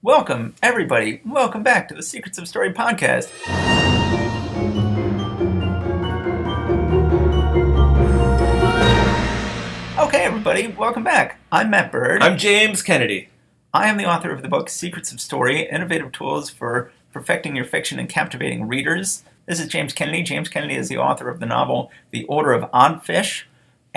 Welcome, everybody. Welcome back to the Secrets of Story podcast. Okay, everybody, welcome back. I'm Matt Bird. I'm James Kennedy. I am the author of the book Secrets of Story Innovative Tools for Perfecting Your Fiction and Captivating Readers. This is James Kennedy. James Kennedy is the author of the novel The Order of Odd Fish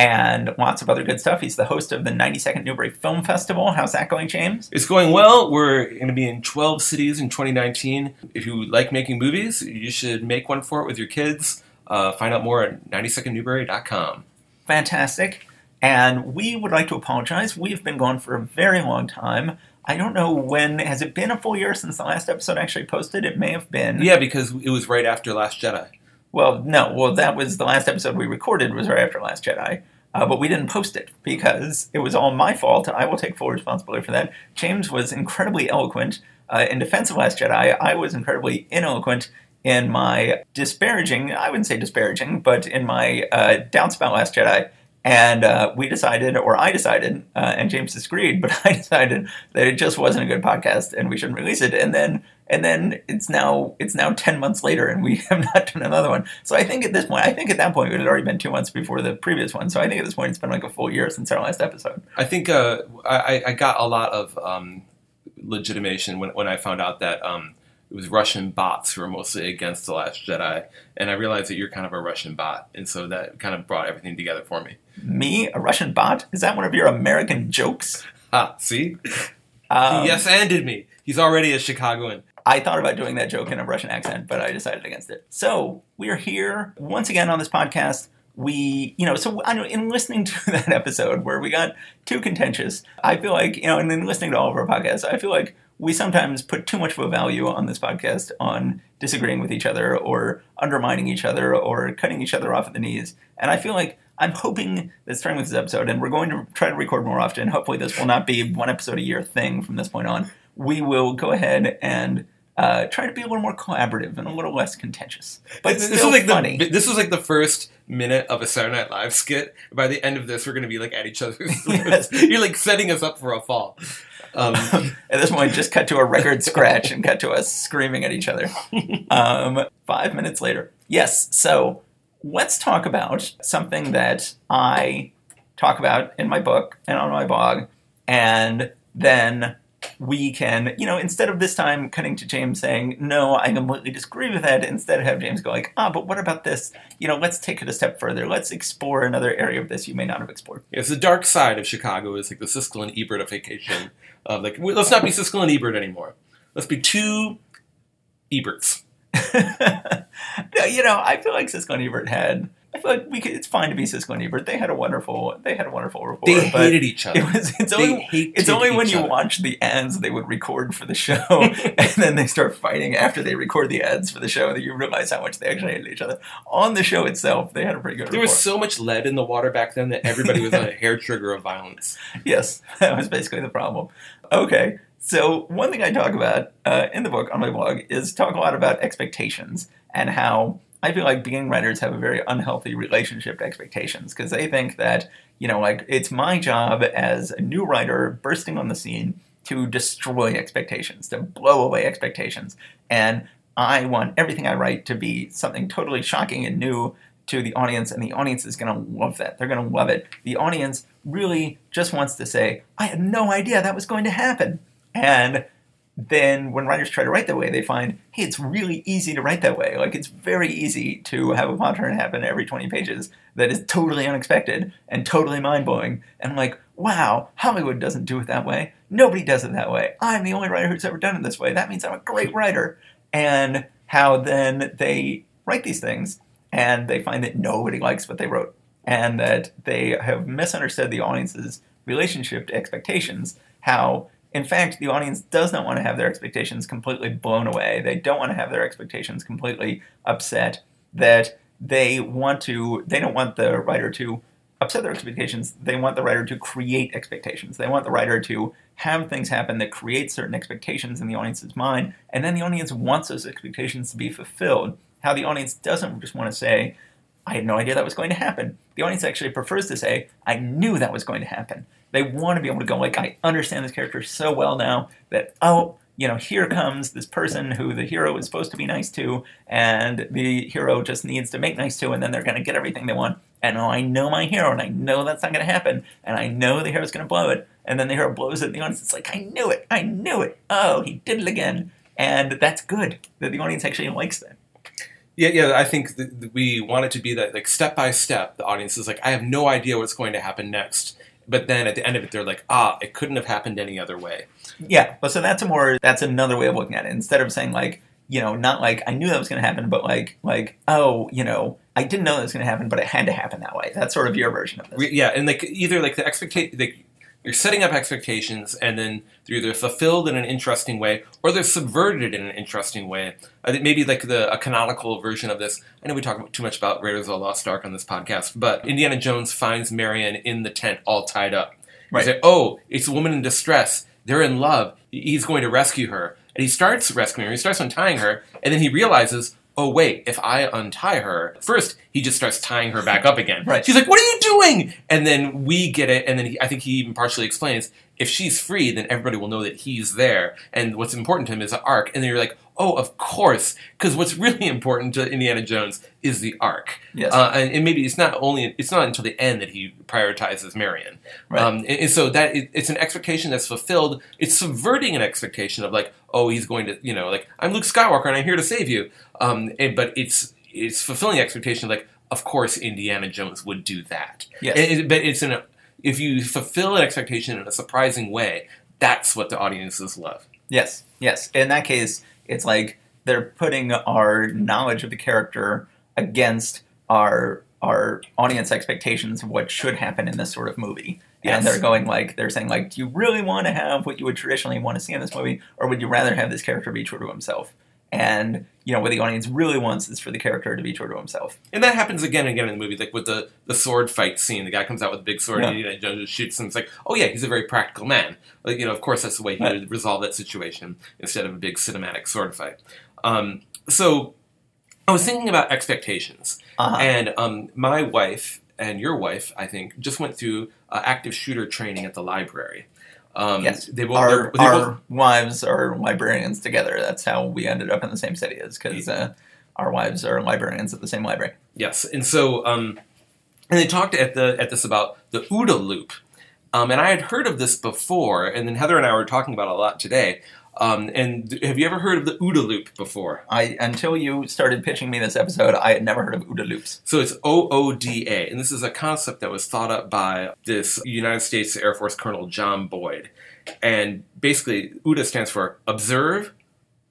and lots of other good stuff. He's the host of the 90-Second Newbery Film Festival. How's that going, James? It's going well. We're going to be in 12 cities in 2019. If you like making movies, you should make one for it with your kids. Uh, find out more at 92ndnewbury.com. Fantastic. And we would like to apologize. We've been gone for a very long time. I don't know when. Has it been a full year since the last episode actually posted? It may have been. Yeah, because it was right after Last Jedi. Well, no. Well, that was the last episode we recorded was right after Last Jedi. Uh, but we didn't post it because it was all my fault. I will take full responsibility for that. James was incredibly eloquent uh, in defense of Last Jedi. I was incredibly ineloquent in my disparaging, I wouldn't say disparaging, but in my uh, doubts about Last Jedi. And uh, we decided, or I decided, uh, and James disagreed, but I decided that it just wasn't a good podcast and we shouldn't release it. And then, and then it's now it's now ten months later, and we have not done another one. So I think at this point, I think at that point it had already been two months before the previous one. So I think at this point it's been like a full year since our last episode. I think uh, I, I got a lot of um, legitimation when, when I found out that um, it was Russian bots who were mostly against the Last Jedi, and I realized that you're kind of a Russian bot, and so that kind of brought everything together for me. Me, a Russian bot? Is that one of your American jokes? Ah, see, Um, he yes anded me. He's already a Chicagoan. I thought about doing that joke in a Russian accent, but I decided against it. So we are here once again on this podcast. We, you know, so I know in listening to that episode where we got too contentious, I feel like, you know, and in listening to all of our podcasts, I feel like we sometimes put too much of a value on this podcast on disagreeing with each other or undermining each other or cutting each other off at the knees. And I feel like I'm hoping that starting with this episode, and we're going to try to record more often. Hopefully, this will not be one episode a year thing from this point on. We will go ahead and uh, try to be a little more collaborative and a little less contentious, but This still was like funny. the this was like the first minute of a Saturday Night Live skit. By the end of this, we're going to be like at each other's throats. Yes. You're like setting us up for a fall. Um, at this point, just cut to a record scratch and cut to us screaming at each other. Um, five minutes later. Yes, so let's talk about something that I talk about in my book and on my blog, and then we can, you know, instead of this time cutting to James saying, no, I completely disagree with that, instead have James go like, ah, but what about this? You know, let's take it a step further. Let's explore another area of this you may not have explored. It's the dark side of Chicago. Is like the Siskel and Ebertification of like let's not be Siskel and Ebert anymore. Let's be two Eberts. You know, I feel like Siskel and Ebert had. I feel like we could. It's fine to be Siskel and Ebert. They had a wonderful. They had a wonderful rapport. They hated each other. It was. It's They only. It's only when you other. watch the ads they would record for the show, and then they start fighting after they record the ads for the show that you realize how much they actually hated each other. On the show itself, they had a pretty good. There rapport. was so much lead in the water back then that everybody was on a hair trigger of violence. Yes, that was basically the problem. Okay, so one thing I talk about uh, in the book on my blog is talk a lot about expectations and how I feel like beginning writers have a very unhealthy relationship to expectations because they think that, you know, like it's my job as a new writer bursting on the scene to destroy expectations, to blow away expectations. And I want everything I write to be something totally shocking and new to the audience, and the audience is going to love that. They're going to love it. The audience really just wants to say, I had no idea that was going to happen. And then when writers try to write that way, they find, hey, it's really easy to write that way. Like, it's very easy to have a plot turn happen every 20 pages that is totally unexpected and totally mind blowing. And like, wow, Hollywood doesn't do it that way. Nobody does it that way. I'm the only writer who's ever done it this way. That means I'm a great writer. And how then they write these things and they find that nobody likes what they wrote and that they have misunderstood the audience's relationship to expectations. How, in fact, the audience does not want to have their expectations completely blown away. They don't want to have their expectations completely upset. That they want to, they don't want the writer to upset their expectations. They want the writer to create expectations. They want the writer to have things happen that create certain expectations in the audience's mind, and then the audience wants those expectations to be fulfilled. How the audience doesn't just want to say, I had no idea that was going to happen. The audience actually prefers to say, I knew that was going to happen. They want to be able to go, like, I understand this character so well now that, oh, you know, here comes this person who the hero is supposed to be nice to, and the hero just needs to make nice to, and then they're going to get everything they want. And oh, I know my hero, and I know that's not going to happen, and I know the hero's going to blow it, and then the hero blows it, and the audience is like, I knew it, I knew it. Oh, he did it again, and that's good that the audience actually likes that. Yeah, yeah. I think we want it to be that like step by step. The audience is like, I have no idea what's going to happen next. But then at the end of it, they're like, ah, it couldn't have happened any other way. Yeah, but so that's a more that's another way of looking at it. Instead of saying like, you know, not like I knew that was going to happen, but like like oh, you know, I didn't know that was going to happen, but it had to happen that way. That's sort of your version of this. Yeah, and like either like the expectation, like you're setting up expectations, and then they're either fulfilled in an interesting way or they're subverted in an interesting way. I think maybe like the a canonical version of this. I know we talk too much about Raiders of the Lost Ark on this podcast, but Indiana Jones finds Marion in the tent, all tied up. Right. He say, "Oh, it's a woman in distress. They're in love. He's going to rescue her." And he starts rescuing her. He starts untying her, and then he realizes, "Oh wait, if I untie her, first he just starts tying her back up again." Right. She's like, "What are you doing?" And then we get it, and then he, I think he even partially explains, if she's free, then everybody will know that he's there, and what's important to him is the Ark. And then you're like, "Oh, of course," because what's really important to Indiana Jones is the Ark. Yes. Uh, and, and maybe it's not only it's not until the end that he prioritizes Marion. Right. Um, and, and so that it, it's an expectation that's fulfilled. It's subverting an expectation of like, oh, he's going to, you know, like I'm Luke Skywalker and I'm here to save you. Um, and- but it's it's fulfilling the expectation like, of course, Indiana Jones would do that. Yes. It- but it's in a if you fulfill an expectation in a surprising way, that's what the audiences love. Yes, yes. In that case, it's like they're putting our knowledge of the character against our our audience expectations of what should happen in this sort of movie. Yes. And they're going like they're saying like, do you really want to have what you would traditionally want to see in this movie, or would you rather have this character be true to himself? And you know what the audience really wants is for the character to be true to himself. And that happens again and again in the movie, like with the, the sword fight scene. The guy comes out with a big sword Yeah. and Indiana Jones just shoots him. It's like, oh yeah, he's a very practical man. Like, you know, of course that's the way he would resolve that situation instead of a big cinematic sword fight. Um, so I was thinking about expectations. Uh-huh. And um, my wife and your wife, I think, just went through uh, active shooter training at the library. Um, yes, they both, our, they're- our both- wives are librarians together. That's how we ended up in the same city, is because uh, our wives are librarians at the same library. Yes, and so um, and they talked at the at this about the OODA loop, um, and I had heard of this before, and then Heather and I were talking about it a lot today. Um, and have you ever heard of the OODA loop before? I until you started pitching me this episode, I had never heard of OODA loops. So it's OODA, and this is a concept that was thought up by this United States Air Force Colonel John Boyd. And basically, OODA stands for Observe,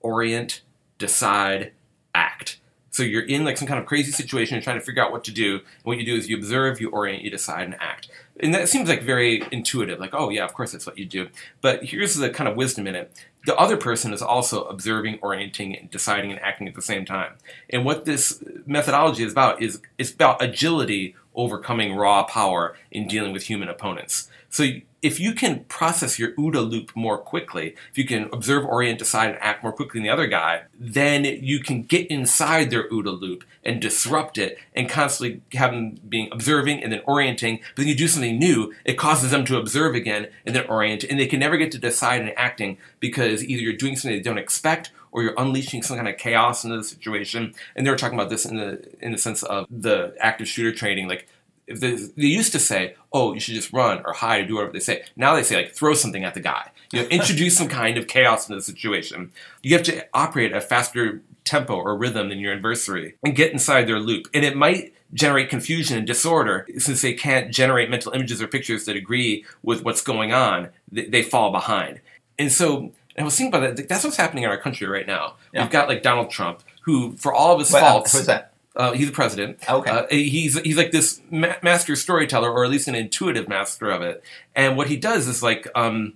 Orient, Decide, Act. So you're in like some kind of crazy situation, you're trying to figure out what to do. And what you do is you observe, you orient, you decide, and act. And that seems like very intuitive, like, oh yeah, of course that's what you do. But here's the kind of wisdom in it. The other person is also observing, orienting, and deciding and acting at the same time. And what this methodology is about is it's about agility overcoming raw power in dealing with human opponents. So if you can process your OODA loop more quickly, if you can observe, orient, decide, and act more quickly than the other guy, then you can get inside their OODA loop and disrupt it and constantly have them being observing and then orienting. But then you do something new, it causes them to observe again and then orient, and they can never get to decide and acting because either you're doing something they don't expect or you're unleashing some kind of chaos into the situation. And they were talking about this in the in the sense of the active shooter training, like if they, they used to say, "Oh, you should just run or hide or do whatever they say." Now they say, like, throw something at the guy. You know, introduce some kind of chaos into the situation. You have to operate at a faster tempo or rhythm than your adversary and get inside their loop. And it might generate confusion and disorder since they can't generate mental images or pictures that agree with what's going on. They, they fall behind. And so I was thinking about that. That's what's happening in our country right now. Yeah. We've got like Donald Trump, who, for all of his Wait, um, faults, who's that? Uh, he's the president. Okay. Uh, he's he's like this ma- master storyteller, or at least an intuitive master of it. And what he does is like um,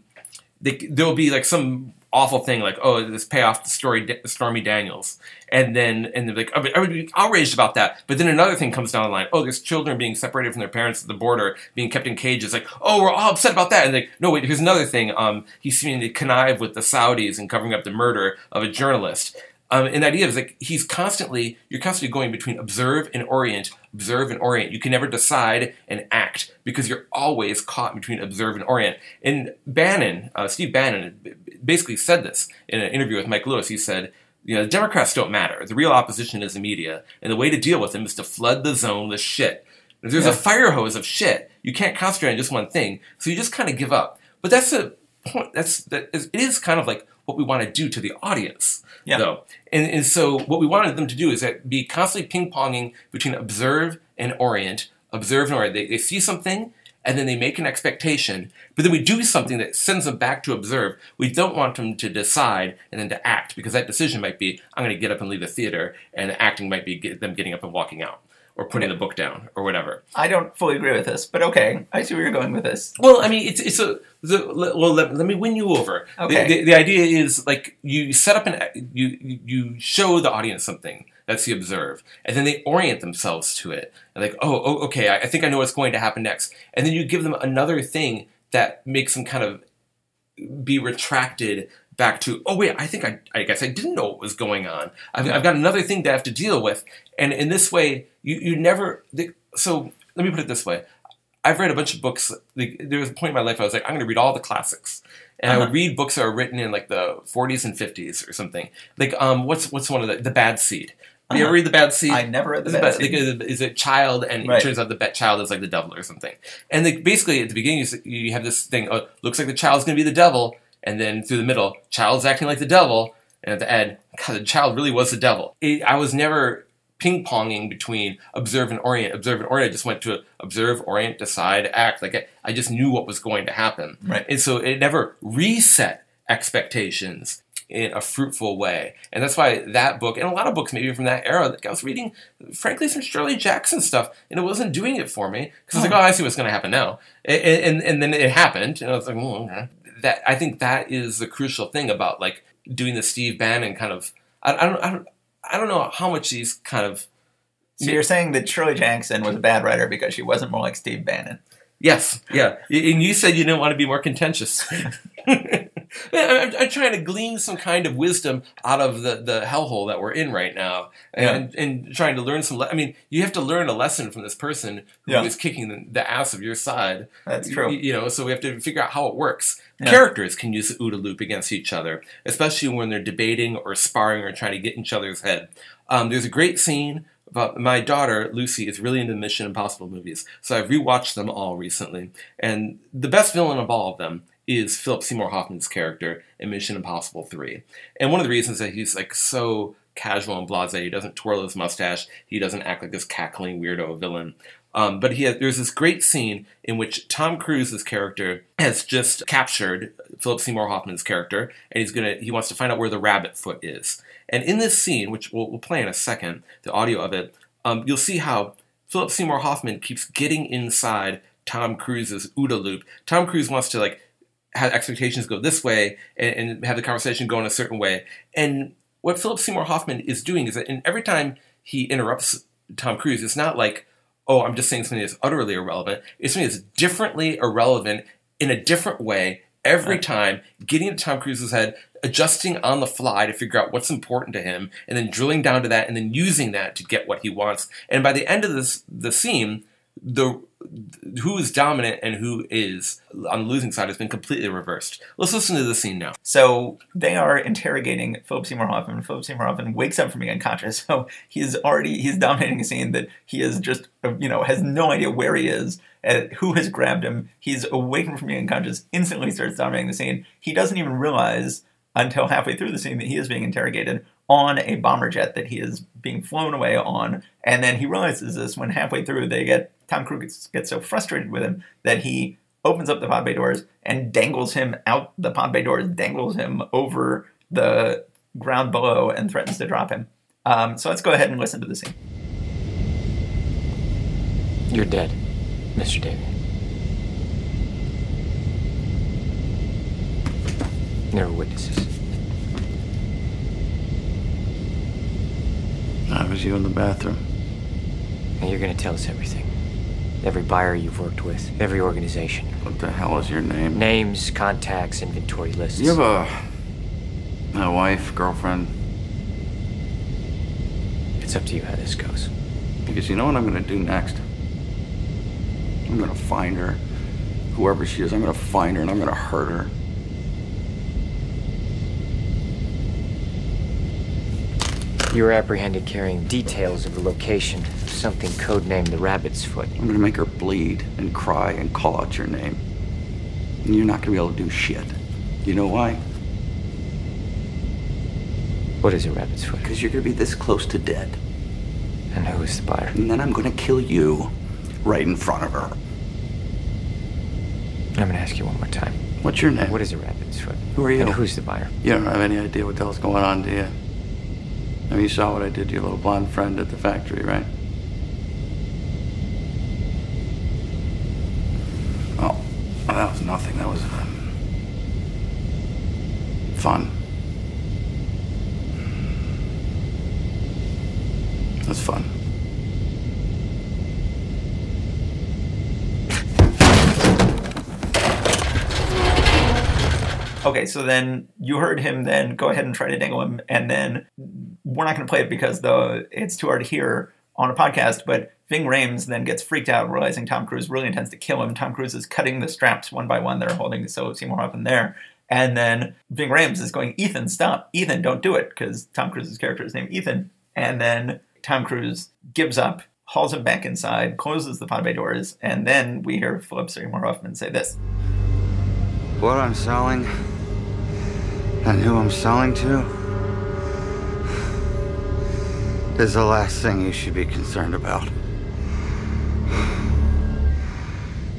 they, there'll be like some awful thing like oh this payoff the story Stormy Daniels, and then and they're like everybody outraged about that. But then another thing comes down the line. Oh, there's children being separated from their parents at the border, being kept in cages. Like oh, we're all upset about that. And like no wait, here's another thing. Um, he's seeming to connive with the Saudis and covering up the murder of a journalist. Um, and the idea is like he's constantly, you're constantly going between observe and orient, observe and orient. You can never decide and act because you're always caught between observe and orient. And Bannon, uh, Steve Bannon, basically said this in an interview with Mike Lewis. He said, you know, the Democrats don't matter. The real opposition is the media, and the way to deal with them is to flood the zone with shit. If there's Yeah. a fire hose of shit, you can't concentrate on just one thing, so you just kind of give up. But that's a point. That's that is, it is kind of like what we want to do to the audience, Yeah. though. And, and so what we wanted them to do is that be constantly ping ponging between observe and orient, observe and orient. They, they see something and then they make an expectation, but then we do something that sends them back to observe. We don't want them to decide and then to act because that decision might be I'm going to get up and leave the theater, and acting might be get, them getting up and walking out or putting the book down or whatever. I don't fully agree with this, but okay, I see where you're going with this. Well, I mean, it's it's a the, well. Let, let me win you over. The- Okay. The, the, idea is like you set up an you you- you show the audience something that's the observe, and then they orient themselves to it. And like, oh, oh okay, I, I think I know what's going to happen next. And then you give them another thing that makes them kind of be retracted back to oh wait i think i, I guess i didn't know what was going on I've, I've got another thing to have to deal with and in this way you, you never the, so let me put it this way i've read a bunch of books like, there was a point in my life i was like i'm going to read all the classics and i Uh-huh. would read books that were written in like the 40s and 50s or something like um what's what's one of the the bad seed Have you Uh-huh. ever read the bad seed I never read the bad bad- like, Seed. is it child, and Right. it turns out the bad child is like the devil or something. And like, basically, at the beginning, you, you have this thing. Oh, looks like the child's going to be the devil, and then through the middle, child's acting like the devil, and at the end, God, the child really was the devil. It, I was never ping ponging between observe and orient. Observe and orient. I just went to observe, orient, decide, act. Like I, I just knew what was going to happen, Right. and so it never reset expectations in a fruitful way. And that's why that book, and a lot of books maybe from that era, like I was reading, frankly, some Shirley Jackson stuff, and it wasn't doing it for me. Because I was like, oh, oh I see what's going to happen now. And, and, and then it happened, and I was like, oh, okay. That, I think that is the crucial thing about like doing the Steve Bannon kind of, I, I, don't, I, don't, I don't know how much these kind of So you're saying that Shirley Jackson was a bad writer because she wasn't more like Steve Bannon. Yes, yeah. And you said you didn't want to be more contentious. I'm, I'm trying to glean some kind of wisdom out of the, the hellhole that we're in right now, and, and trying to learn some. Le- I mean, you have to learn a lesson from this person who Yeah. is kicking the, the ass of your side. That's true. You, you know, so we have to figure out how it works. Yeah. Characters can use the OODA loop against each other, especially when they're debating or sparring or trying to get in each other's head. Um, there's a great scene about my daughter Lucy is really into Mission Impossible movies, so I've rewatched them all recently, and the best villain of all of them is Philip Seymour Hoffman's character in Mission Impossible 3. And one of the reasons that he's like so casual and blasé, he doesn't twirl his mustache, he doesn't act like this cackling weirdo villain. Um, but he has, there's this great scene in which Tom Cruise's character has just captured Philip Seymour Hoffman's character, and he's gonna he wants to find out where the rabbit foot is. And in this scene, which we'll, we'll play in a second, the audio of it, um, you'll see how Philip Seymour Hoffman keeps getting inside Tom Cruise's OODA loop. Tom Cruise wants to like have expectations go this way and, and have the conversation go in a certain way. And what Philip Seymour Hoffman is doing is that in every time he interrupts Tom Cruise, it's not like, oh, I'm just saying something that's utterly irrelevant. It's something that's differently irrelevant in a different way every time, getting into Tom Cruise's head, adjusting on the fly to figure out what's important to him, and then drilling down to that, and then using that to get what he wants. And by the end of this the scene, the who is dominant and who is on the losing side has been completely reversed. Let's listen to the scene now. So they are interrogating Philip Seymour Hoffman. Philip Seymour Hoffman wakes up from being unconscious. So he's already he's dominating a scene that he is just uh, you know has no idea where he is, and who has grabbed him. He's awakened from being unconscious. Instantly starts dominating the scene. He doesn't even realize until halfway through the scene that he is being interrogated on a bomber jet that he is being flown away on. And then he realizes this when halfway through they get Tom Cruise gets, gets so frustrated with him that he opens up the pod bay doors and dangles him out the pod bay doors, dangles him over the ground below, and threatens to drop him. Um, so let's go ahead and listen to the scene. You're dead, Mr. David. There are witnesses. That was you in the bathroom. And you're gonna tell us everything. Every buyer you've worked with, every organization. What the hell is your name? Names, contacts, inventory lists. You have a, a wife, girlfriend? It's up to you how this goes. Because you know what I'm gonna do next? I'm gonna find her. Whoever she is, I'm gonna find her and I'm gonna hurt her. You were apprehended carrying details of the location of something codenamed the Rabbit's Foot. I'm gonna make her bleed and cry and call out your name. And you're not gonna be able to do shit. You know why? What is a Rabbit's Foot? Because you're gonna be this close to dead. And who is the buyer? And then I'm gonna kill you right in front of her. I'm gonna ask you one more time. What's your name? What is a Rabbit's Foot? Who are you? And who's the buyer? You don't have any idea what the hell's going on, do you? I mean, you saw what I did to your little blonde friend at the factory, right? Oh, that was nothing. That was um, fun. That's fun. Okay, so then you heard him. Then go ahead and try to dangle him, and then we're not going to play it because the it's too hard to hear on a podcast. But Ving Rhames then gets freaked out, realizing Tom Cruise really intends to kill him. Tom Cruise is cutting the straps one by one. that are holding so Seymour Hoffman there, and then Ving Rhames is going, "Ethan, stop! Ethan, don't do it!" Because Tom Cruise's character is named Ethan, and then Tom Cruise gives up. Hauls him back inside, closes the pod bay doors, and then we hear Philip Seymour Hoffman say this. What I'm selling and who I'm selling to is the last thing you should be concerned about.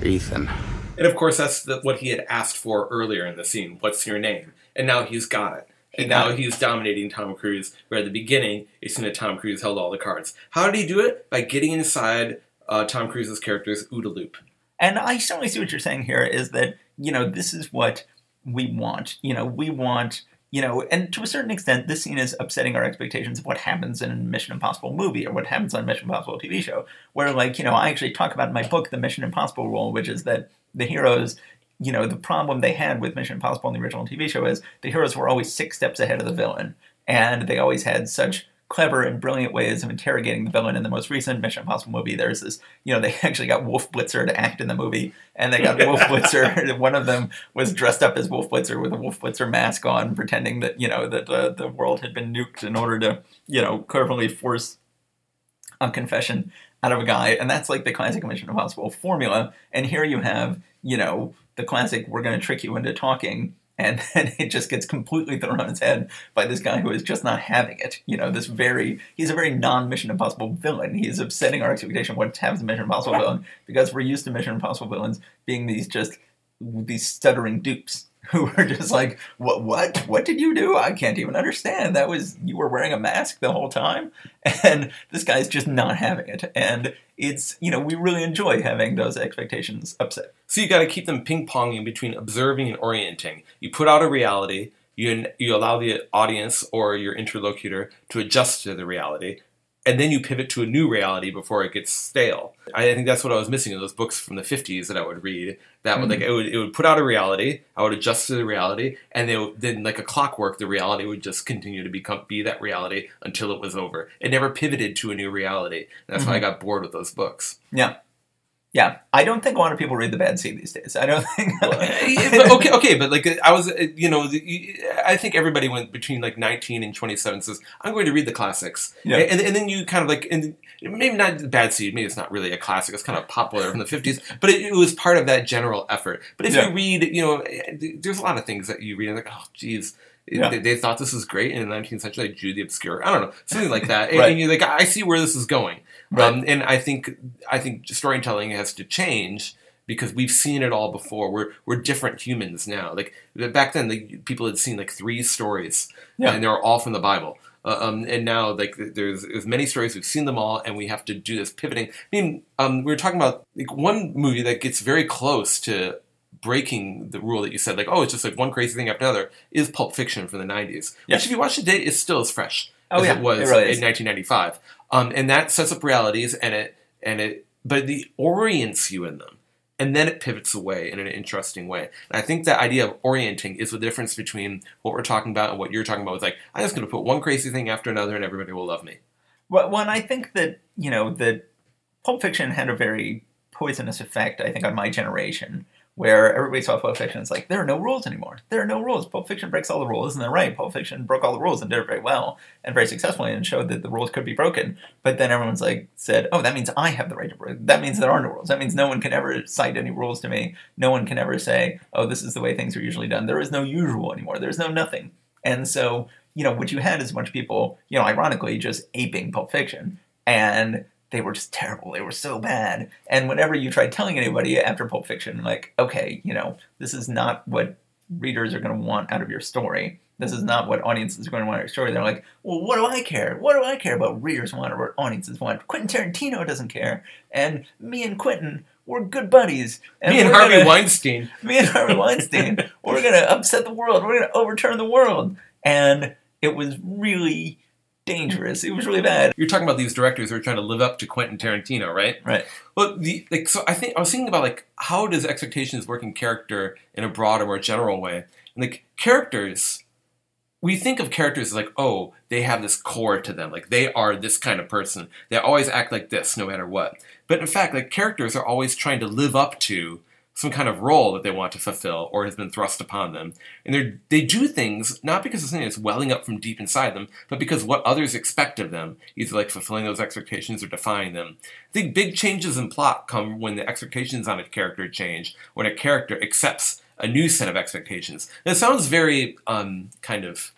Ethan. And of course, that's the, what he had asked for earlier in the scene. What's your name? And now he's got it. And now he's dominating Tom Cruise. Where at the beginning, it seemed that Tom Cruise held all the cards. How did he do it? By getting inside uh, Tom Cruise's character's OODA loop. And I certainly see what you're saying here is that, you know, this is what we want. You know, we want, you know, and to a certain extent, this scene is upsetting our expectations of what happens in a Mission Impossible movie or what happens on a Mission Impossible TV show. Where, like, you know, I actually talk about in my book, The Mission Impossible Rule, which is that the heroes, you know, the problem they had with Mission Impossible in the original TV show is the heroes were always six steps ahead of the villain. And they always had such clever and brilliant ways of interrogating the villain in the most recent Mission Impossible movie. There's this, you know, they actually got Wolf Blitzer to act in the movie, and they got Wolf Blitzer. One of them was dressed up as Wolf Blitzer with a Wolf Blitzer mask on, pretending that you know that uh, the world had been nuked in order to, you know, cleverly force a confession out of a guy, and that's like the classic Mission Impossible formula. And here you have, you know, the classic "we're going to trick you into talking." And then it just gets completely thrown on its head by this guy who is just not having it. You know, this very, he's a very non Mission Impossible villain. He is upsetting our expectation of what to have as a Mission Impossible villain because we're used to Mission Impossible villains being these just, these stuttering dupes who are just like, what, what, what did you do? I can't even understand. That was, you were wearing a mask the whole time? And this guy's just not having it. And it's, you know, we really enjoy having those expectations upset. So you got to keep them ping ponging between observing and orienting. You put out a reality, you you allow the audience or your interlocutor to adjust to the reality, and then you pivot to a new reality before it gets stale. I think that's what I was missing in those books from the '50s that I would read. That would like mm-hmm. it would it would put out a reality, I would adjust to the reality, and they would, then like a clockwork, the reality would just continue to become be that reality until it was over. It never pivoted to a new reality. And that's why I mm-hmm. got bored with those books. Yeah. Yeah. I don't think a lot of people read The Bad Seed these days. I don't think. Yeah, eh, eh, but okay, okay, but like I was, uh, you know, I think everybody went between like 19 and 27 says, "I'm going to read the classics," Yeah. and, and then you kind of like, and maybe not the Bad Seed, maybe it's not really a classic, it's kind of popular from the 50s, but it, it was part of that general effort. But if Yeah. you read, you know, there's a lot of things that you read and like, oh, geez. Yeah. They, they thought this was great in the 19th century, like Jude the Obscure. I don't know, something like that. And- Right. And you're like, I see where this is going. Right. Um, and I think I think storytelling has to change because we've seen it all before. We're we're different humans now. Like back then, like, people had seen like three stories, Yeah. and they were all from the Bible. Uh, um, and now, like, there's there's many stories we've seen them all, and we have to do this pivoting. I mean, um, we were talking about like one movie that gets very close to breaking the rule that you said, like, oh, it's just like one crazy thing after another, is Pulp Fiction from the '90s. Yeah. Which, if you watch today, is still as fresh Oh, as yeah, it was it really in 1995. Um, and that sets up realities, and it and it, but it orients you in them, and then it pivots away in an interesting way. And I think that idea of orienting is the difference between what we're talking about and what you're talking about. It's like I'm just going to put one crazy thing after another, and everybody will love me. Well, well, I think that you know that Pulp Fiction had a very poisonous effect. I think on my generation, where everybody saw Pulp Fiction, it's like there are no rules anymore. There are no rules. Pulp Fiction breaks all the rules, and they're right. Pulp Fiction broke all the rules and did it very well and very successfully, and showed that the rules could be broken. But then everyone's like said, "Oh, that means I have the right to break. That means there are no rules. That means no one can ever cite any rules to me. No one can ever say, oh, this is the way things are usually done. There is no usual anymore. There's no nothing." And so, you know, what you had is a bunch of people, you know, ironically, just aping Pulp Fiction, and they were just terrible. They were so bad. And whenever you tried telling anybody after Pulp Fiction, like, okay, you know, this is not what readers are going to want out of your story. This is not what audiences are going to want out of your story. They're like, well, what do I care? What do I care about readers want or what audiences want? Quentin Tarantino doesn't care. And me and Quentin, we're good buddies. Me and Harvey gonna- Weinstein. me and Harvey Weinstein, we're going to upset the world. We're going to overturn the world. And it was really dangerous. It was really bad. You're talking about these directors who are trying to live up to Quentin Tarantino, right? Right. Well, the like, so I think I was thinking about like how does expectations work in character in a broader, more general way? And like characters, we think of characters as like, oh, they have this core to them, like they are this kind of person. They always act like this, no matter what. But in fact, like characters are always trying to live up to some kind of role that they want to fulfill or has been thrust upon them. And they they do things not because of something that's welling up from deep inside them, but because what others expect of them, either like fulfilling those expectations or defying them. I think big changes in plot come when the expectations on a character change, when a character accepts a new set of expectations. It sounds very um, kind of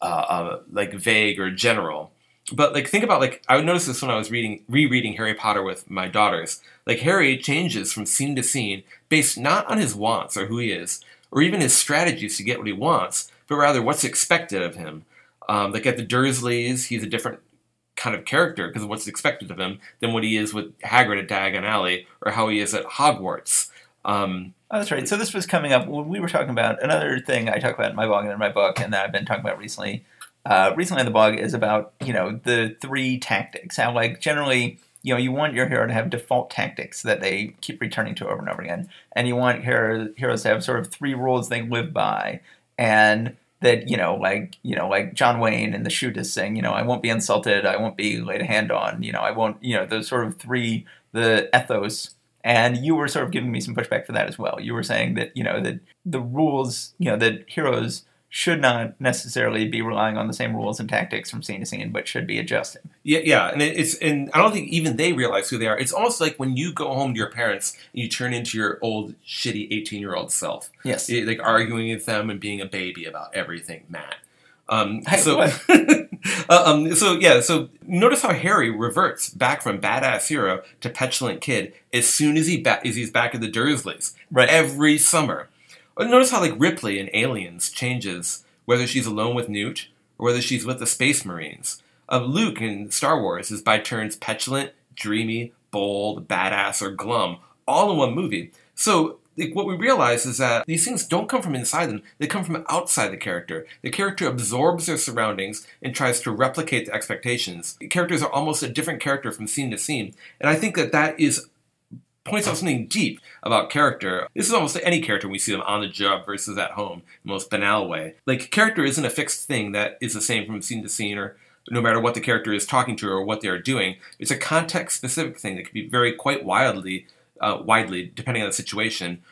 uh, uh, like vague or general. But like think about like I would notice this when I was reading rereading Harry Potter with my daughters. Like Harry changes from scene to scene based not on his wants or who he is, or even his strategies to get what he wants, but rather what's expected of him. Um, like at the Dursleys, he's a different kind of character because of what's expected of him than what he is with Hagrid at Diagon Alley or how he is at Hogwarts. Um, Oh, that's right. So this was coming up when we were talking about another thing I talk about in my blog and in my book, and that I've been talking about recently. Uh, recently on the blog is about you know the three tactics. How like generally you know you want your hero to have default tactics that they keep returning to over and over again, and you want hero, heroes to have sort of three rules they live by, and that you know like you know like John Wayne in the Shootist saying you know I won't be insulted, I won't be laid a hand on, you know I won't you know those sort of three the ethos. And you were sort of giving me some pushback for that as well. You were saying that you know that the rules, you know, that heroes should not necessarily be relying on the same rules and tactics from scene to scene, but should be adjusting. Yeah, yeah, and it's and I don't think even they realize who they are. It's almost like when you go home to your parents and you turn into your old shitty eighteen year old self, Yes. Like arguing with them and being a baby about everything, Matt. Um, so, uh, um, so yeah, so notice how Harry reverts back from badass hero to petulant kid as soon as he ba- as he's back at the Dursleys Right. every summer. Notice how like Ripley in Aliens changes whether she's alone with Newt or whether she's with the Space Marines. Uh, Luke in Star Wars is by turns petulant, dreamy, bold, badass, or glum, all in one movie. So like, what we realize is that these things don't come from inside them; they come from outside the character. The character absorbs their surroundings and tries to replicate the expectations. The characters are almost a different character from scene to scene, and I think that that is points out something deep about character. This is almost any character we see them on the job versus at home, the most banal way. Like character isn't a fixed thing that is the same from scene to scene or no matter what the character is talking to or what they are doing. It's a context specific thing that can be very quite wildly uh, widely depending on the situation.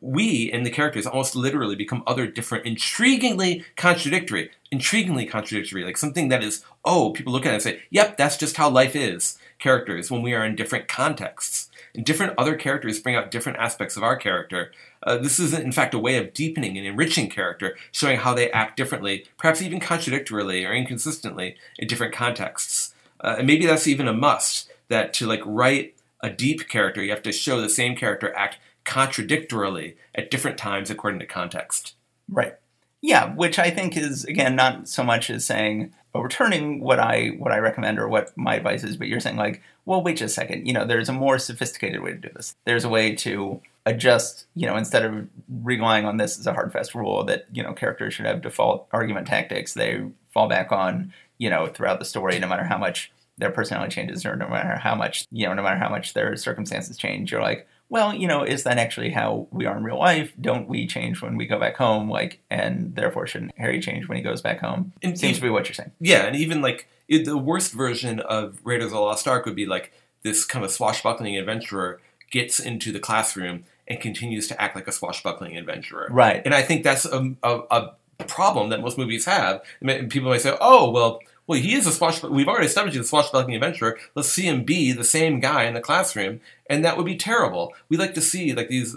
We and the characters almost literally become other different, intriguingly contradictory, intriguingly contradictory, like something that is, oh, people look at it and say, yep, that's just how life is. Characters when we are in different contexts. And different other characters bring out different aspects of our character. Uh, this is, in fact, a way of deepening and enriching character, showing how they act differently, perhaps even contradictorily or inconsistently in different contexts. Uh, and maybe that's even a must that to like write a deep character, you have to show the same character act contradictorily at different times according to context. Right. Yeah, which I think is again not so much as saying overturning what I what I recommend or what my advice is, but you're saying like, well, wait just a second. You know, there's a more sophisticated way to do this. There's a way to adjust. You know, instead of relying on this as a hard fast rule that you know characters should have default argument tactics, they fall back on you know throughout the story, no matter how much their personality changes or no matter how much you know no matter how much their circumstances change. You're like, well, you know, is that actually how we are in real life? Don't we change when we go back home? Like, and therefore shouldn't Harry change when he goes back home? And Seems to be what you're saying. Yeah, and even like it, the worst version of Raiders of the Lost Ark would be like this kind of swashbuckling adventurer gets into the classroom and continues to act like a swashbuckling adventurer. Right. And I think that's a, a, a problem that most movies have. And people might say, "Oh, well, well, he is a swashbuckling. We've already established he's a swashbuckling adventurer. Let's see him be the same guy in the classroom, and that would be terrible. We like to see like these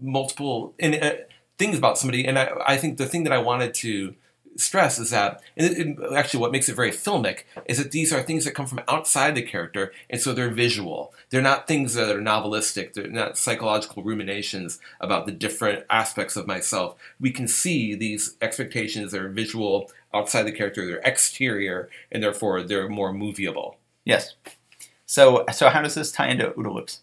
multiple and, uh, things about somebody, and I, I think the thing that I wanted to stress is that, and it, actually, what makes it very filmic is that these are things that come from outside the character, and so they're visual. They're not things that are novelistic. They're not psychological ruminations about the different aspects of myself. We can see these expectations. They're visual outside the character. They're exterior, and therefore they're more movable. Yes. So, so how does this tie into OODA loops?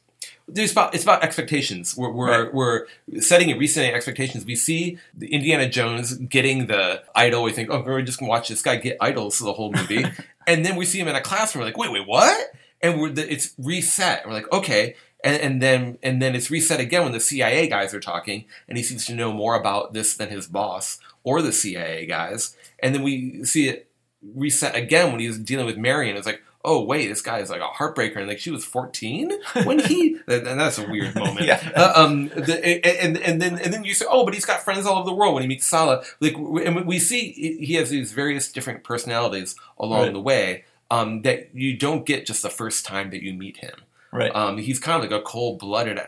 There's about it's about expectations. We're we're, Right. we're setting and resetting expectations. We see the Indiana Jones getting the idol. We think, oh, we're just gonna watch this guy get idols for the whole movie, and then we see him in a classroom. We're like, wait, wait, what? And we're the, it's reset. We're like, okay, and, and then and then it's reset again when the CIA guys are talking, and he seems to know more about this than his boss or the CIA guys. And then we see it reset again when he's dealing with Marion. It's like, oh wait, this guy is like a heartbreaker, and like she was fourteen when he. and that's a weird moment. Yeah. Uh, um. The, and and then and then you say, oh, but he's got friends all over the world when he meets Sallah. Like, and we see he has these various different personalities along Right. the way. Um, that you don't get just the first time that you meet him. Right. Um, he's kind of like a cold-blooded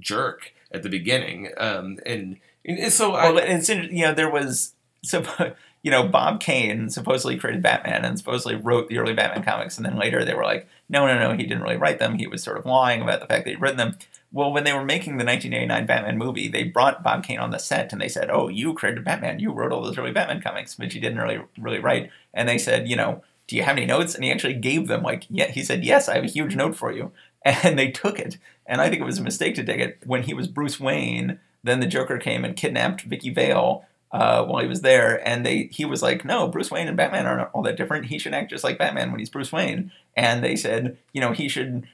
jerk at the beginning, um, and, and so I, well, it's inter- you know there was so you know Bob Kane supposedly created Batman and supposedly wrote the early Batman comics, and then later they were like, no, no, no, he didn't really write them. He was sort of lying about the fact that he'd written them. Well, when they were making the 1989 Batman movie, they brought Bob Kane on the set and they said, "Oh, you created Batman. You wrote all those early Batman comics, which he didn't really really write." And they said, "You know, do you have any notes?" And he actually gave them like, "Yeah." He said, "Yes, I have a huge note for you." And they took it. And I think it was a mistake to take it when he was Bruce Wayne. Then the Joker came and kidnapped Vicki Vale uh, while he was there, and they he was like, "No, Bruce Wayne and Batman aren't all that different. He should act just like Batman when he's Bruce Wayne." And they said, you know, he should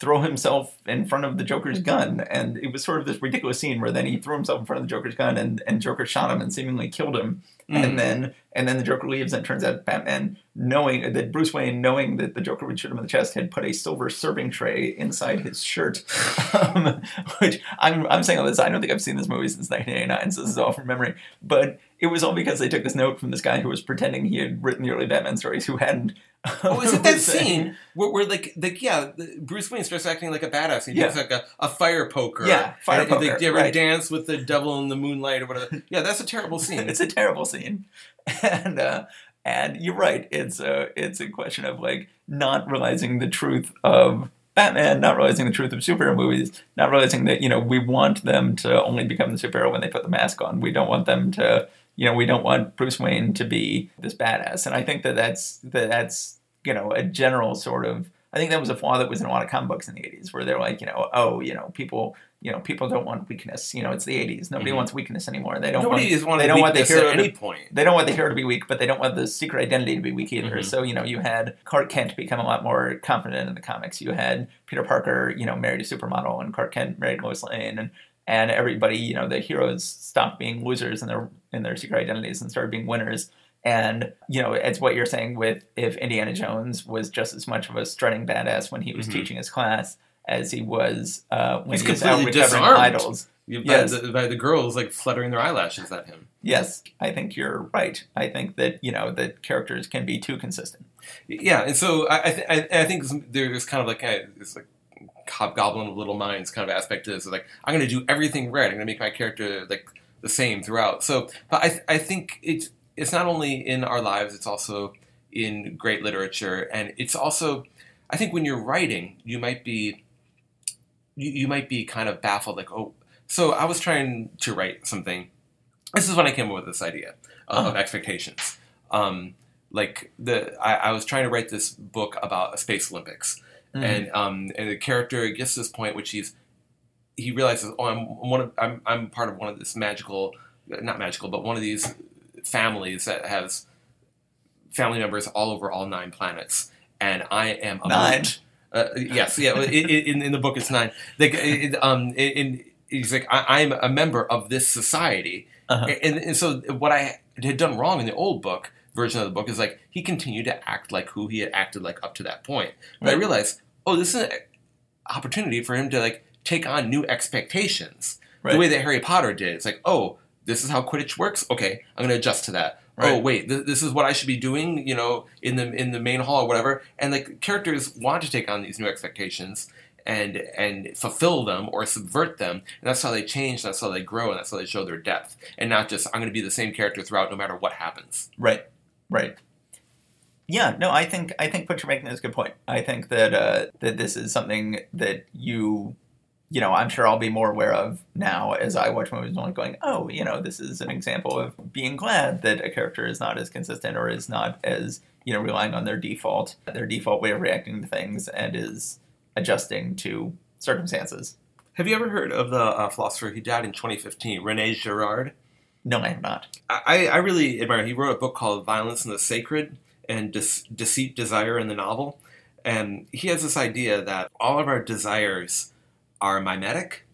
throw himself in front of the Joker's gun, and it was sort of this ridiculous scene where then he threw himself in front of the Joker's gun, and and Joker shot him and seemingly killed him, Mm. and then and then the Joker leaves, and it turns out Batman, knowing that Bruce Wayne, knowing that the Joker would shoot him in the chest, had put a silver serving tray inside his shirt, um, which I'm I'm saying all this. I don't think I've seen this movie since 1989, so this is all from memory, but. It was all because they took this note from this guy who was pretending he had written the early Batman stories, who hadn't. Oh, is it that scene where, where like, like yeah, Bruce Wayne starts acting like a badass. He Yeah. looks like a, a fire poker. Yeah, fire and, poker, you ever right. dance with the devil in the moonlight or whatever? Yeah, that's a terrible scene. it's a terrible scene, and uh, and you're right. It's a it's a question of like not realizing the truth of Batman, not realizing the truth of superhero movies, not realizing that you know we want them to only become the superhero when they put the mask on. We don't want them to you know we don't want Bruce Wayne to be this badass, and I think that that's that that's you know a general sort of. I think that was a flaw that was in a lot of comic books in the '80s, where they're like, you know, oh, you know, people, you know, people don't want weakness. You know, it's the '80s. Nobody Mhm. wants weakness anymore. They don't. Nobody want, is wanting they don't want the hero at to- any point. they don't want the hero to be weak, but they don't want the secret identity to be weak either. Mhm. So, you know, you had Clark Kent become a lot more confident in the comics. You had Peter Parker, you know, married a supermodel, and Clark Kent married Lois Lane, and and everybody, you know, the heroes stopped being losers in their in their secret identities and started being winners. And you know, it's what you're saying with if Indiana Jones was just as much of a strutting badass when he was Mhm. teaching his class as he was uh, when He's he was out recovering idols. You- Yes. by, the, by the girls like fluttering their eyelashes at him. Yes, I think you're right. I think that you know that characters can be too consistent. Yeah, and so I I, th- I, I think there's kind of like a, this like hobgoblin of little minds kind of aspect to this. Like I'm going to do everything right. I'm going to make my character like the same throughout. So, but I I think it's it's not only in our lives, it's also in great literature, and it's also I think when you're writing, you might be you, you might be kind of baffled, like oh. So I was trying to write something. This is when I came up with this idea of, of expectations. Um, like the I, I was trying to write this book about a space Olympics, Mm. and um, and the character gets to this point which he's he realizes oh I'm one of I'm I'm part of one of this magical not magical but one of these families that has family members all over all nine planets and I am a Nine. Uh, yes, yeah. In, in the book, it's nine. Like, it, um, in, he's like, I, I'm a member of this society, Uh-huh. and, and so what I had done wrong in the old book version of the book is like he continued to act like who he had acted like up to that point. But I realized, oh, this is an opportunity for him to like take on new expectations. Right. The way that Harry Potter did. It's like, oh, this is how Quidditch works. Okay, I'm going to adjust to that. Oh, wait, th- this is what I should be doing. You know, in the in the main hall or whatever. And like characters want to take on these new expectations and and fulfill them or subvert them. And that's how they change. That's how they grow. And that's how they show their depth. And not just I'm going to be the same character throughout, no matter what happens. Right, right. Yeah, no, I think I think what you're making is a good point. I think that uh, that this is something that you, you know, I'm sure I'll be more aware of now as I watch movies. and going, oh, you know, this is an example of being glad that a character is not as consistent or is not as you know relying on their default their default way of reacting to things and is adjusting to circumstances. Have you ever heard of the uh, philosopher? who died in 2015, Rene Girard. No, I have not. I, I really admire. He wrote a book called Violence and the Sacred and Dis- Deceit, Desire in the Novel. And he has this idea that all of our desires are mimetic,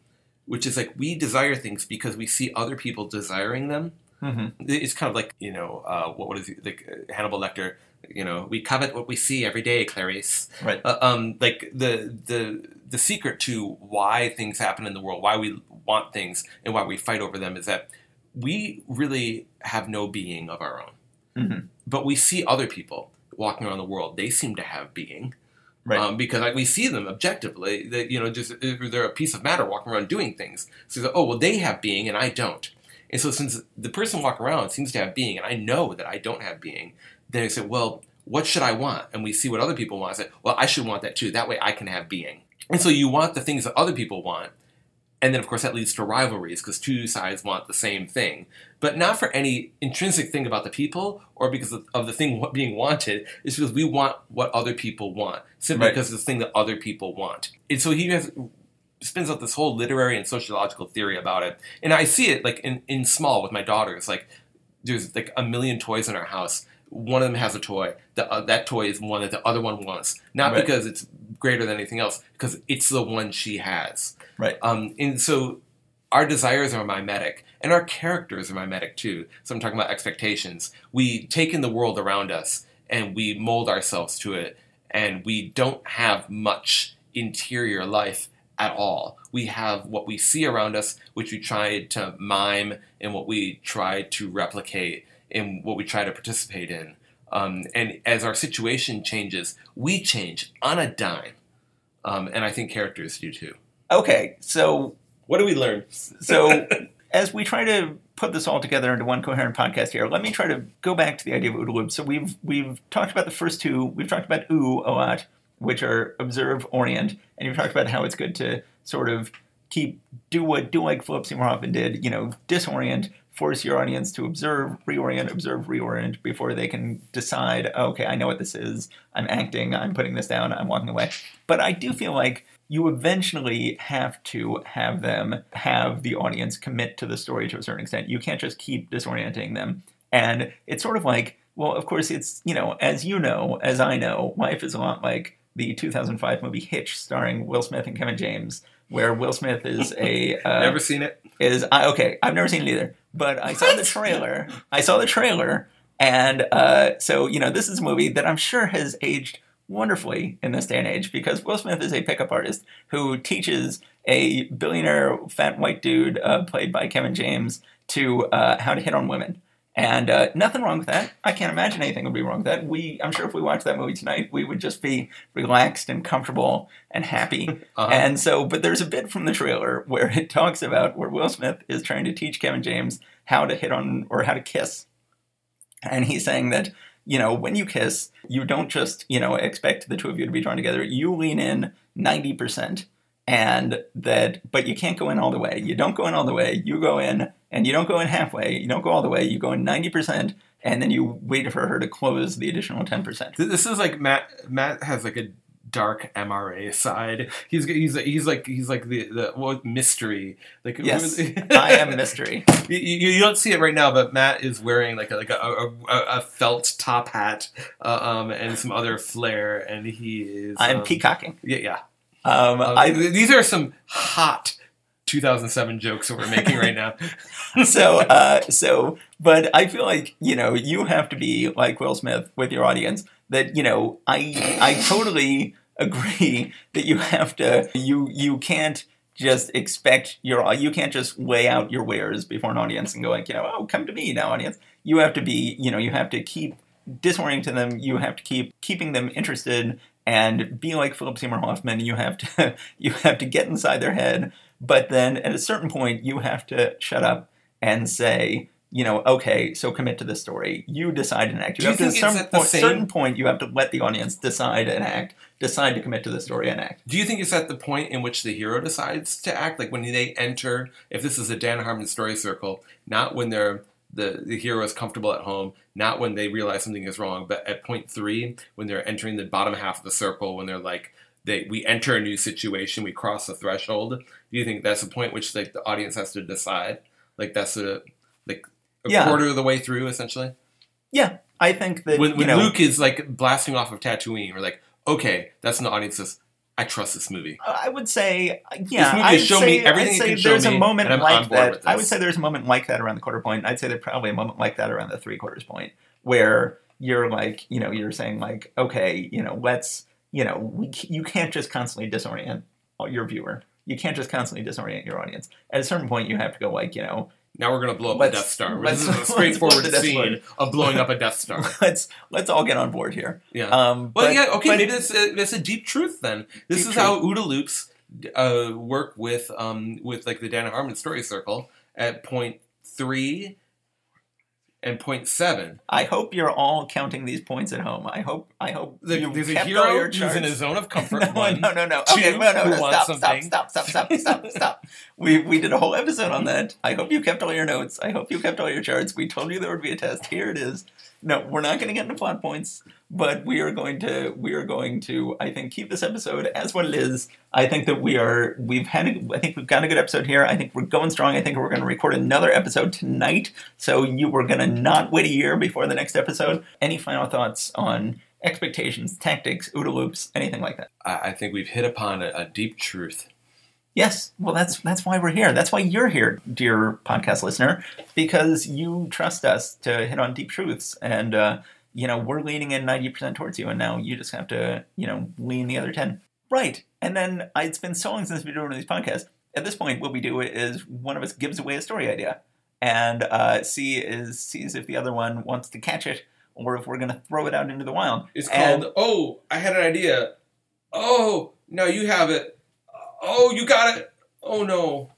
which is like we desire things because we see other people desiring them. Mm-hmm. It's kind of like, you know, uh, what, what is it, like uh, Hannibal Lecter, you know, we covet what we see every day, Clarice. Right. Uh, um, like the, the, the secret to why things happen in the world, why we want things, and why we fight over them is that we really have no being of our own. Mhm. But we see other people walking around the world. They seem to have being. Right. Um, because like, we see them objectively, that you know, just they're a piece of matter walking around doing things. So, like, oh well, they have being and I don't. And so, since the person walking around seems to have being, and I know that I don't have being, then I say, well, what should I want? And we see what other people want. I say, well, I should want that too. That way, I can have being. And so, you want the things that other people want, and then of course that leads to rivalries because two sides want the same thing, but not for any intrinsic thing about the people or because of, of the thing being wanted. It's because we want what other people want simply Right. because it's the thing that other people want. And so he has spins out this whole literary and sociological theory about it, and I see it like in, in small with my daughters. Like there's like a million toys in our house. One of them has a toy. The, uh, that toy is one that the other one wants, not Right. because it's greater than anything else, because it's the one she has. Right. Um, and so our desires are mimetic, and our characters are mimetic too. So I'm talking about expectations. We take in the world around us and we mold ourselves to it, and we don't have much interior life at all. We have what we see around us, which we try to mime, and what we try to replicate, and what we try to participate in. Um, and as our situation changes, we change on a dime. Um, and I think characters do too. Okay, so What do we learn? So, as we try to put this all together into one coherent podcast here, let me try to go back to the idea of OODA. So we've we've talked about the first two. We've talked about OO a lot, which are observe, orient, and you've talked about how it's good to sort of keep do what do like Philip Seymour Hoffman did. You know, disorient, force your audience to observe, reorient, observe, reorient before they can decide. Okay, I know what this is. I'm acting. I'm putting this down. I'm walking away. But I do feel like you eventually have to have them have the audience commit to the story to a certain extent. You can't just keep disorienting them. And it's sort of like, well, of course, it's, you know, as you know, as I know, life is a lot like the 2005 movie Hitch starring Will Smith and Kevin James, where Will Smith is a. Uh, Never seen it. is I okay, I've never seen it either, but I saw the trailer. I saw the trailer, and uh, so you know, this is a movie that I'm sure has aged wonderfully in this day and age because Will Smith is a pickup artist who teaches a billionaire fat white dude uh, played by Kevin James to uh, how to hit on women. And uh, nothing wrong with that. I can't imagine anything would be wrong with that. We, I'm sure, if we watched that movie tonight, we would just be relaxed and comfortable and happy. Uh-huh. And so, but there's a bit from the trailer where it talks about where Will Smith is trying to teach Kevin James how to hit on or how to kiss. And he's saying that, you know, when you kiss, you don't just, you know, expect the two of you to be drawn together. You lean in 90%. And that, but you can't go in all the way. You don't go in all the way. You go in and you don't go in halfway. You don't go all the way. You go in 90%. And then you wait for her to close the additional 10%. This is like Matt. Matt has like a dark MRA side. He's he's he's like he's like the the what mystery like Yes, I am mystery. You, you, you don't see it right now, but Matt is wearing like a, like a, a, a- felt top hat uh, um, and some other flair, and he is. I'm um, peacocking. Yeah, yeah. Um, Uh, I these are some hot 2007 jokes that we're making right now. so uh, so but i feel like you know you have to be like will smith with your audience that you know i i totally agree that you have to you you can't just expect your you can't just lay out your wares before an audience and go like you know oh come to me now audience you have to be you know you have to keep disorienting them you have to keep keeping them interested and be like philip seymour hoffman you have to you have to get inside their head but then at a certain point you have to shut up and say, you know, okay, so commit to the story. You decide and act. You Do you have to at think some it's at the point, same- certain point you have to let the audience decide and act, decide to commit to the story and act. Do you think it's at the point in which the hero decides to act, like when they enter? If this is a Dan Harmon story circle, not when they're the the hero is comfortable at home, not when they realize something is wrong, but at point three, when they're entering the bottom half of the circle, when they're like they we enter a new situation, we cross the threshold. Do you think that's a point which like the audience has to decide? Like that's a like a Yeah. quarter of the way through, essentially. Yeah, I think that when when know, Luke is like blasting off of Tatooine, we're like, okay, that's when the audience says, I trust this movie. I would say, yeah, this movie shown me everything I'd say show there's a moment and I'm on like that. I would say there's a moment like that around the quarter point. I'd say there's probably a moment like that around the three quarters point where you're like, you know, you're saying like, okay, you know, let's, you know, we, you can't just constantly disorient your viewer. You can't just constantly disorient your audience. At a certain point, you have to go like, you know, Now we're gonna blow up Let's- the Death Star. This is a straightforward scene of blowing up a Death Star. let's let's all get on board here. Yeah. Um, well, but- yeah. Okay, but- maybe that's a, that's a deep truth then. This is how OODA loops uh, work with um with like the Dan Harmon story circle at point three and point seven. I hope you're all counting these points at home. I hope I hope The- there's a hero who's in a zone of comfort. No, one. no, no, no. Two, Okay, no, no, no. Stop, stop, stop, stop, stop, stop, stop. We we did a whole episode on that. I hope you kept all your notes. I hope you kept all your charts. We told you there would be a test. Here it is. No, we're not going to get into plot points, but we are going to we are going to I think keep this episode as what it is. I think that we are we've had a, I think we've got a good episode here. I think we're going strong. I think we're going to record another episode tonight. So you were going to not wait a year before the next episode. Any final thoughts on expectations, tactics, OODA loops, anything like that? I, think we've hit upon a, a deep truth. Yes, well, that's that's why we're here. That's why you're here, dear podcast listener, because you trust us to hit on deep truths, and uh, you know we're leaning in ninety percent towards you, and now you just have to you know lean the other ten. Right, and then uh, it's been so long since we've been doing these podcasts. At this point, what we do is one of us gives away a story idea, and uh, see is sees if the other one wants to catch it, or if we're going to throw it out into the wild. It's And- called Oh, I had an idea. Oh, no, you have it. Oh, you got it. Oh no.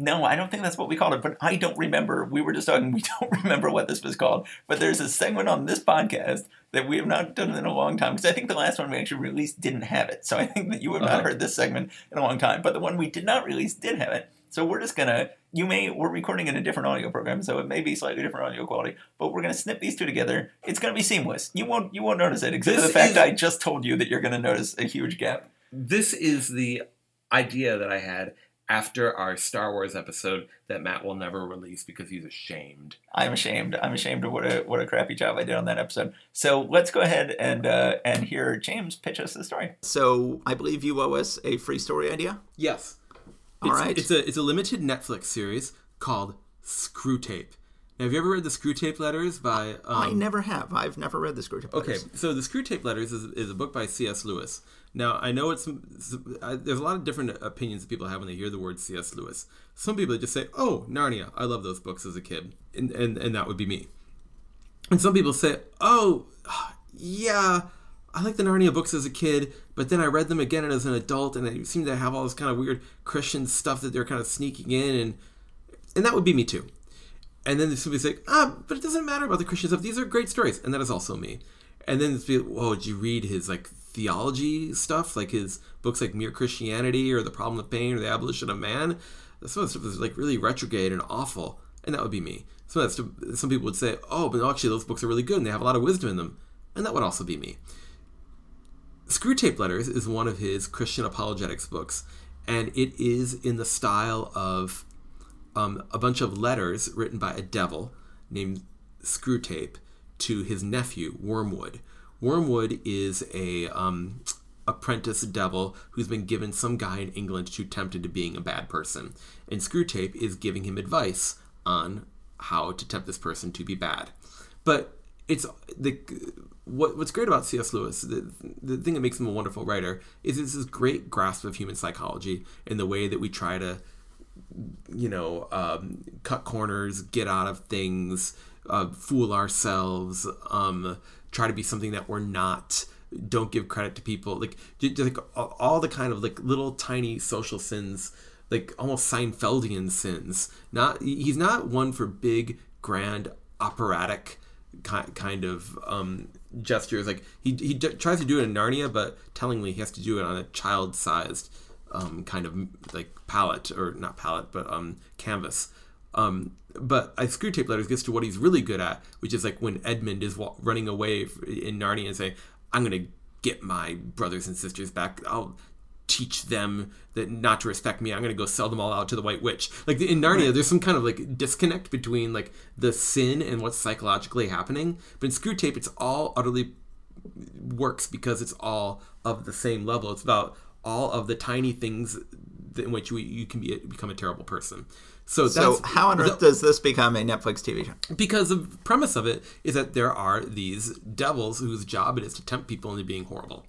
No, I don't think that's what we called it, but I don't remember. We were just talking, we don't remember what this was called. But there's a segment on this podcast that we have not done in a long time because I think the last one we actually released didn't have it. So I think that you have not Uh-huh. heard this segment in a long time. But the one we did not release did have it. So we're just gonna, you may, we're recording in a different audio program, so it may be slightly different audio quality, but we're gonna snip these two together. It's gonna be seamless. You won't, you won't notice it, except for the fact is- I just told you that you're gonna notice a huge gap. This is the idea that I had after our Star Wars episode that Matt will never release because he's ashamed. I'm ashamed. I'm ashamed of what a what a crappy job I did on that episode. So let's go ahead and uh, and hear James pitch us the story. So I believe you owe us a free story idea. Yes. All it's, right. It's a it's a limited Netflix series called Screwtape. Now, have you ever read the Screwtape Letters by? Um, I never have. I've never read the script. Okay, so the Screwtape Letters is, is a book by C.S. Lewis. Now, I know it's, it's I, there's a lot of different opinions that people have when they hear the word C.S. Lewis. Some people just say, "Oh, Narnia, I love those books as a kid," and and, and that would be me. And some people say, "Oh, yeah, I like the Narnia books as a kid, but then I read them again as an adult, and they seem to have all this kind of weird Christian stuff that they're kind of sneaking in, and and that would be me too." And then somebody say, ah, but it doesn't matter about the Christian stuff. These are great stories, and that is also me. And then it's be, whoa, did you read his like theology stuff, like his books like Mere Christianity or The Problem of Pain or The Abolition of Man? Some of that stuff is like really retrograde and awful, and that would be me. Some of that stuff, some people would say, oh, but actually those books are really good and they have a lot of wisdom in them, and that would also be me. Screwtape Letters is one of his Christian apologetics books, and it is in the style of um, a bunch of letters written by a devil named Screwtape to his nephew Wormwood. Wormwood is a um, apprentice devil who's been given some guy in England to tempt into being a bad person, and Screwtape is giving him advice on how to tempt this person to be bad. But it's the what, what's great about C.S. Lewis, the, the thing that makes him a wonderful writer, is it's this great grasp of human psychology and the way that we try to, you know, um, cut corners, get out of things, uh, fool ourselves, um, try to be something that we're not. Don't give credit to people. Like, like all the kind of like little tiny social sins, like almost Seinfeldian sins. Not he's not one for big, grand, operatic kind of um, gestures. Like he he d- tries to do it in Narnia, but tellingly he has to do it on a child-sized um, kind of like palette or not palette, but um, canvas. Um, but I Screwtape Letters gets to what he's really good at, which is like when Edmund is wa- running away in Narnia and saying, "I'm gonna get my brothers and sisters back. I'll teach them that not to respect me. I'm going to go sell them all out to the White Witch. Like in Narnia, right. there's some kind of like disconnect between like the sin and what's psychologically happening. But in Screwtape, it's all utterly works because it's all of the same level. It's about all of the tiny things in which you, you can be become a terrible person. So, so how on earth the, does this become a Netflix TV show? Because the premise of it is that there are these devils whose job it is to tempt people into being horrible.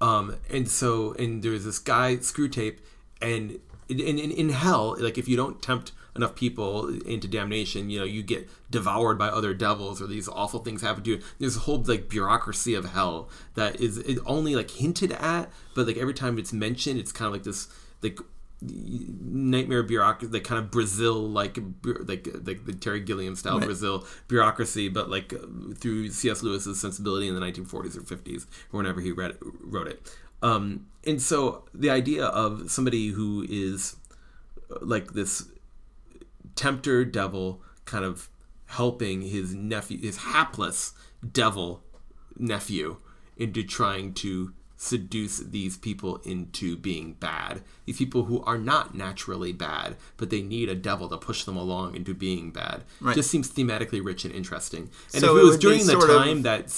Um, and so, and there's this guy, Screwtape, and in, in, in hell, like if you don't tempt enough people into damnation, you know, you get devoured by other devils or these awful things happen to you. There's a whole like bureaucracy of hell that is, is only like hinted at, but like every time it's mentioned, it's kind of like this like nightmare bureaucracy, like kind of Brazil, like like like the Terry Gilliam style right. Brazil bureaucracy, but like through C.S. Lewis's sensibility in the 1940s or 50s, or whenever he read wrote it. Um, and so the idea of somebody who is uh, like this tempter devil, kind of helping his nephew, his hapless devil nephew, into trying to seduce these people into being bad. These people who are not naturally bad, but they need a devil to push them along into being bad. Right. Just seems thematically rich and interesting. And so if it was during the time of... that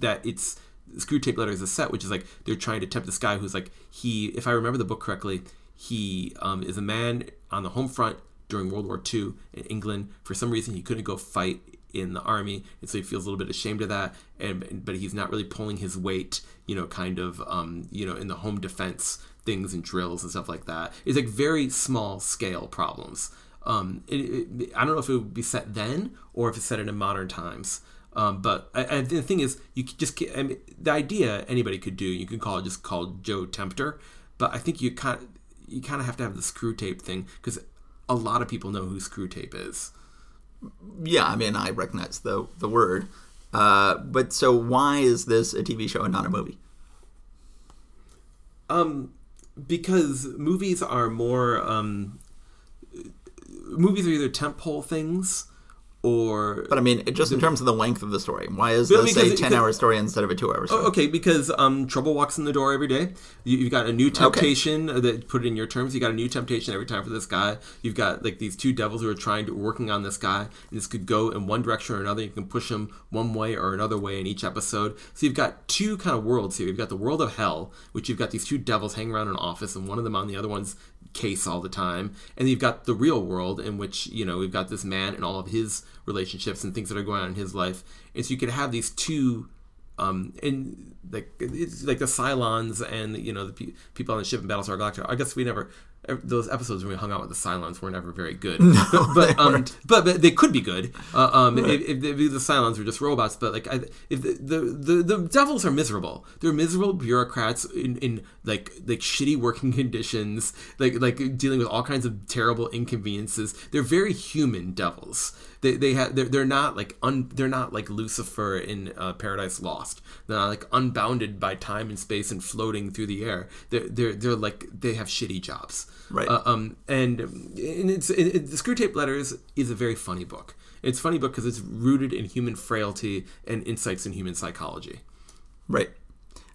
that it's Screwtape Letters is set, which is like they're trying to tempt this guy who's like he, if I remember the book correctly, he um, is a man on the home front during World War II in England. For some reason, he couldn't go fight in the army, and so he feels a little bit ashamed of that. And but he's not really pulling his weight, you know, kind of, um, you know, in the home defense things and drills and stuff like that. It's like very small scale problems. Um, it, it, I don't know if it would be set then or if it's set in modern times. Um, but I, I, the thing is, you just I mean, the idea anybody could do. You could call it just called Joe Tempter, but I think you kind of, you kind of have to have the Screwtape thing because a lot of people know who Screwtape is yeah, I mean, I recognize the the word. Uh, but so why is this a TV show and not a movie? Um, because movies are more um, movies are either tentpole things or but I mean, just in terms of the length of the story, why is this a ten-hour story instead of a two-hour story? Oh, okay, because um, trouble walks in the door every day. You, have got a new temptation okay. that put it in your terms. You got a new temptation every time for this guy. You've got like these two devils who are trying to working on this guy, and this could go in one direction or another. You can push him one way or another way in each episode. So you've got two kind of worlds here. You've got the world of hell, which you've got these two devils hanging around in an office, and one of them on the other one's case all the time and you've got the real world in which you know we've got this man and all of his relationships and things that are going on in his life and so you could have these two um, and like it's like the Cylons and you know the pe- people on the ship in Battlestar Galactica. I guess we never those episodes when we hung out with the Cylons were never very good. No, but but, um, but, but they could be good. Uh, um, right. if, if, the Cylons were just robots, but like I, if the, the, the the devils are miserable, they're miserable bureaucrats in, in like like shitty working conditions, like like dealing with all kinds of terrible inconveniences. They're very human devils. They they have they're, they're not like un, they're not like Lucifer in uh, Paradise Lost. They're not like unbounded by time and space and floating through the air. They're they're they're like they have shitty jobs. Right. Uh, um, and, and it's it, it, the Screwtape Letters is a very funny book. It's funny book because it's rooted in human frailty and insights in human psychology. Right.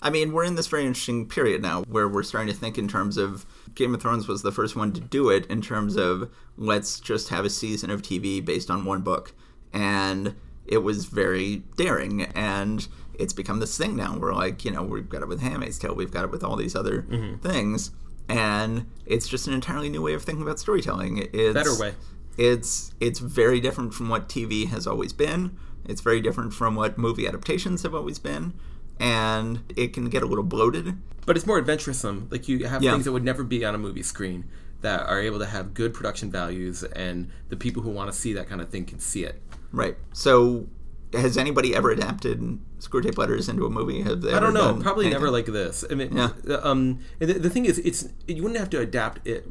I mean, we're in this very interesting period now where we're starting to think in terms of Game of Thrones was the first one to do it in terms of let's just have a season of TV based on one book. And it was very daring and it's become this thing now. We're like, you know, we've got it with Handmaid's Tale, we've got it with all these other mm-hmm. things, and it's just an entirely new way of thinking about storytelling. It's, Better way. It's it's very different from what TV has always been. It's very different from what movie adaptations have always been, and it can get a little bloated. But it's more adventuresome. Like you have Yeah. things that would never be on a movie screen that are able to have good production values, and the people who want to see that kind of thing can see it. Right. So, has anybody ever adapted Screwtape Letters into a movie? Have they I don't know. Probably anything? never like this. I mean, Yeah. um, and the, the thing is, it's you wouldn't have to adapt it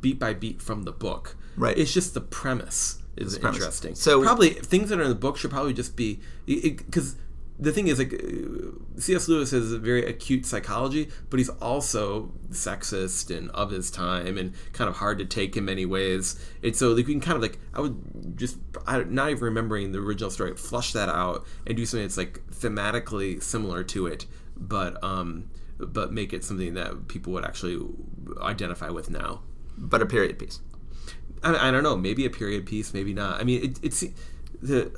beat by beat from the book. Right. It's just the premise is interesting. So- probably things that are in the book should probably just be because. The thing is, like, C.S. Lewis has a very acute psychology, but he's also sexist and of his time and kind of hard to take in many ways. And so, like, we can kind of like, I would just, I, not even remembering the original story, flush that out and do something that's like thematically similar to it, but um, but make it something that people would actually identify with now. but a period piece. I, I don't know, maybe a period piece, maybe not. I mean, it, it's the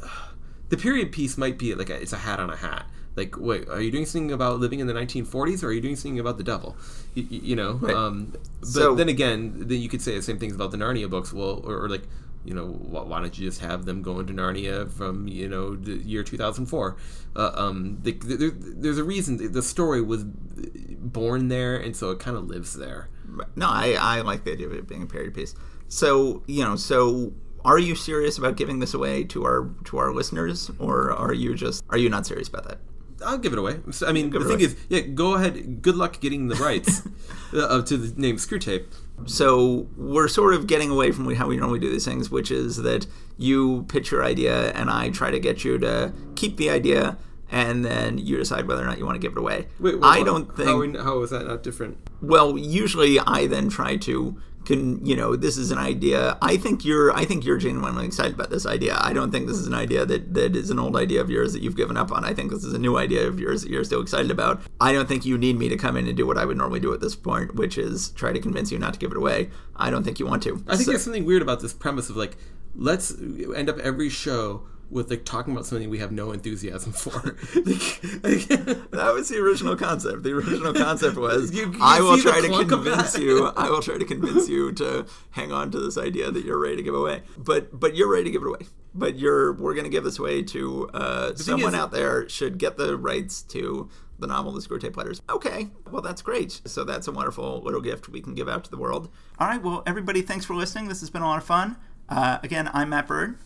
the period piece might be like a, it's a hat on a hat. Like, wait, are you doing something about living in the 1940s, or are you doing something about the devil? You, you know. Right. Um, but So- then again, then you could say the same things about the Narnia books. Well, or, or like, you know, why, don't you just have them go into Narnia from you know the year 2004? Uh, um, the, there, there's a reason the story was born there, and so it kind of lives there. No, I, I like the idea of it being a period piece. So you know, so are you serious about giving this away to our to our listeners, or are you just are you not serious about that? I'll give it away. So, I mean, the thing away. is, yeah, go ahead. Good luck getting the rights uh, to the name Screwtape. So we're sort of getting away from how we normally do these things, which is that you pitch your idea and I try to get you to keep the idea, and then you decide whether or not you want to give it away. Wait, I don't think. How, we- how is that not different? Well, usually I then try to can you know this is an idea. I think you're I think you're genuinely excited about this idea. I don't think this is an idea that that is an old idea of yours that you've given up on. I think this is a new idea of yours that you're still excited about. I don't think you need me to come in and do what I would normally do at this point, which is try to convince you not to give it away. I don't think you want to. I think So- there's something weird about this premise of like, let's end up every show with like talking about something we have no enthusiasm for. like, like- that was the original concept. The original concept was You- you I will try to convince you. I will try to convince you to hang on to this idea that you're ready to give away. But but you're ready to give it away. But you're we're going to give this away to uh, someone is- out there should get the rights to the novel The Screwtape Letters. Okay, well that's great. So that's a wonderful little gift we can give out to the world. All right, well everybody, thanks for listening. This has been a lot of fun. Uh, again, I'm Matt Bird,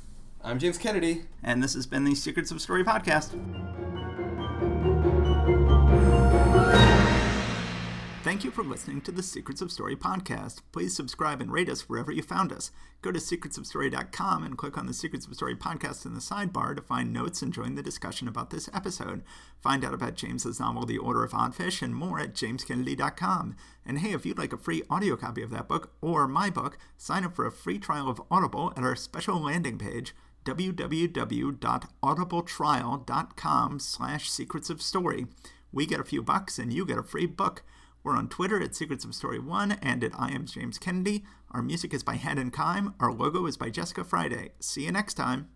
I'm James Kennedy. and this has been the Secrets of Story podcast. Thank you for listening to the Secrets of Story podcast. Please subscribe and rate us wherever you found us. Go to secretsofstory.com and click on the Secrets of Story podcast in the sidebar to find notes and join the discussion about this episode. Find out about James's novel The Order of Oddfish and more at jameskennedy.com. And hey, if you'd like a free audio copy of that book or my book, sign up for a free trial of Audible at our special landing page www.audibletrial.com slash secrets of story. We get a few bucks and you get a free book. We're on Twitter at Secrets of Story 1 and at I am James Kennedy. Our music is by and Kime. Our logo is by Jessica Friday. See you next time.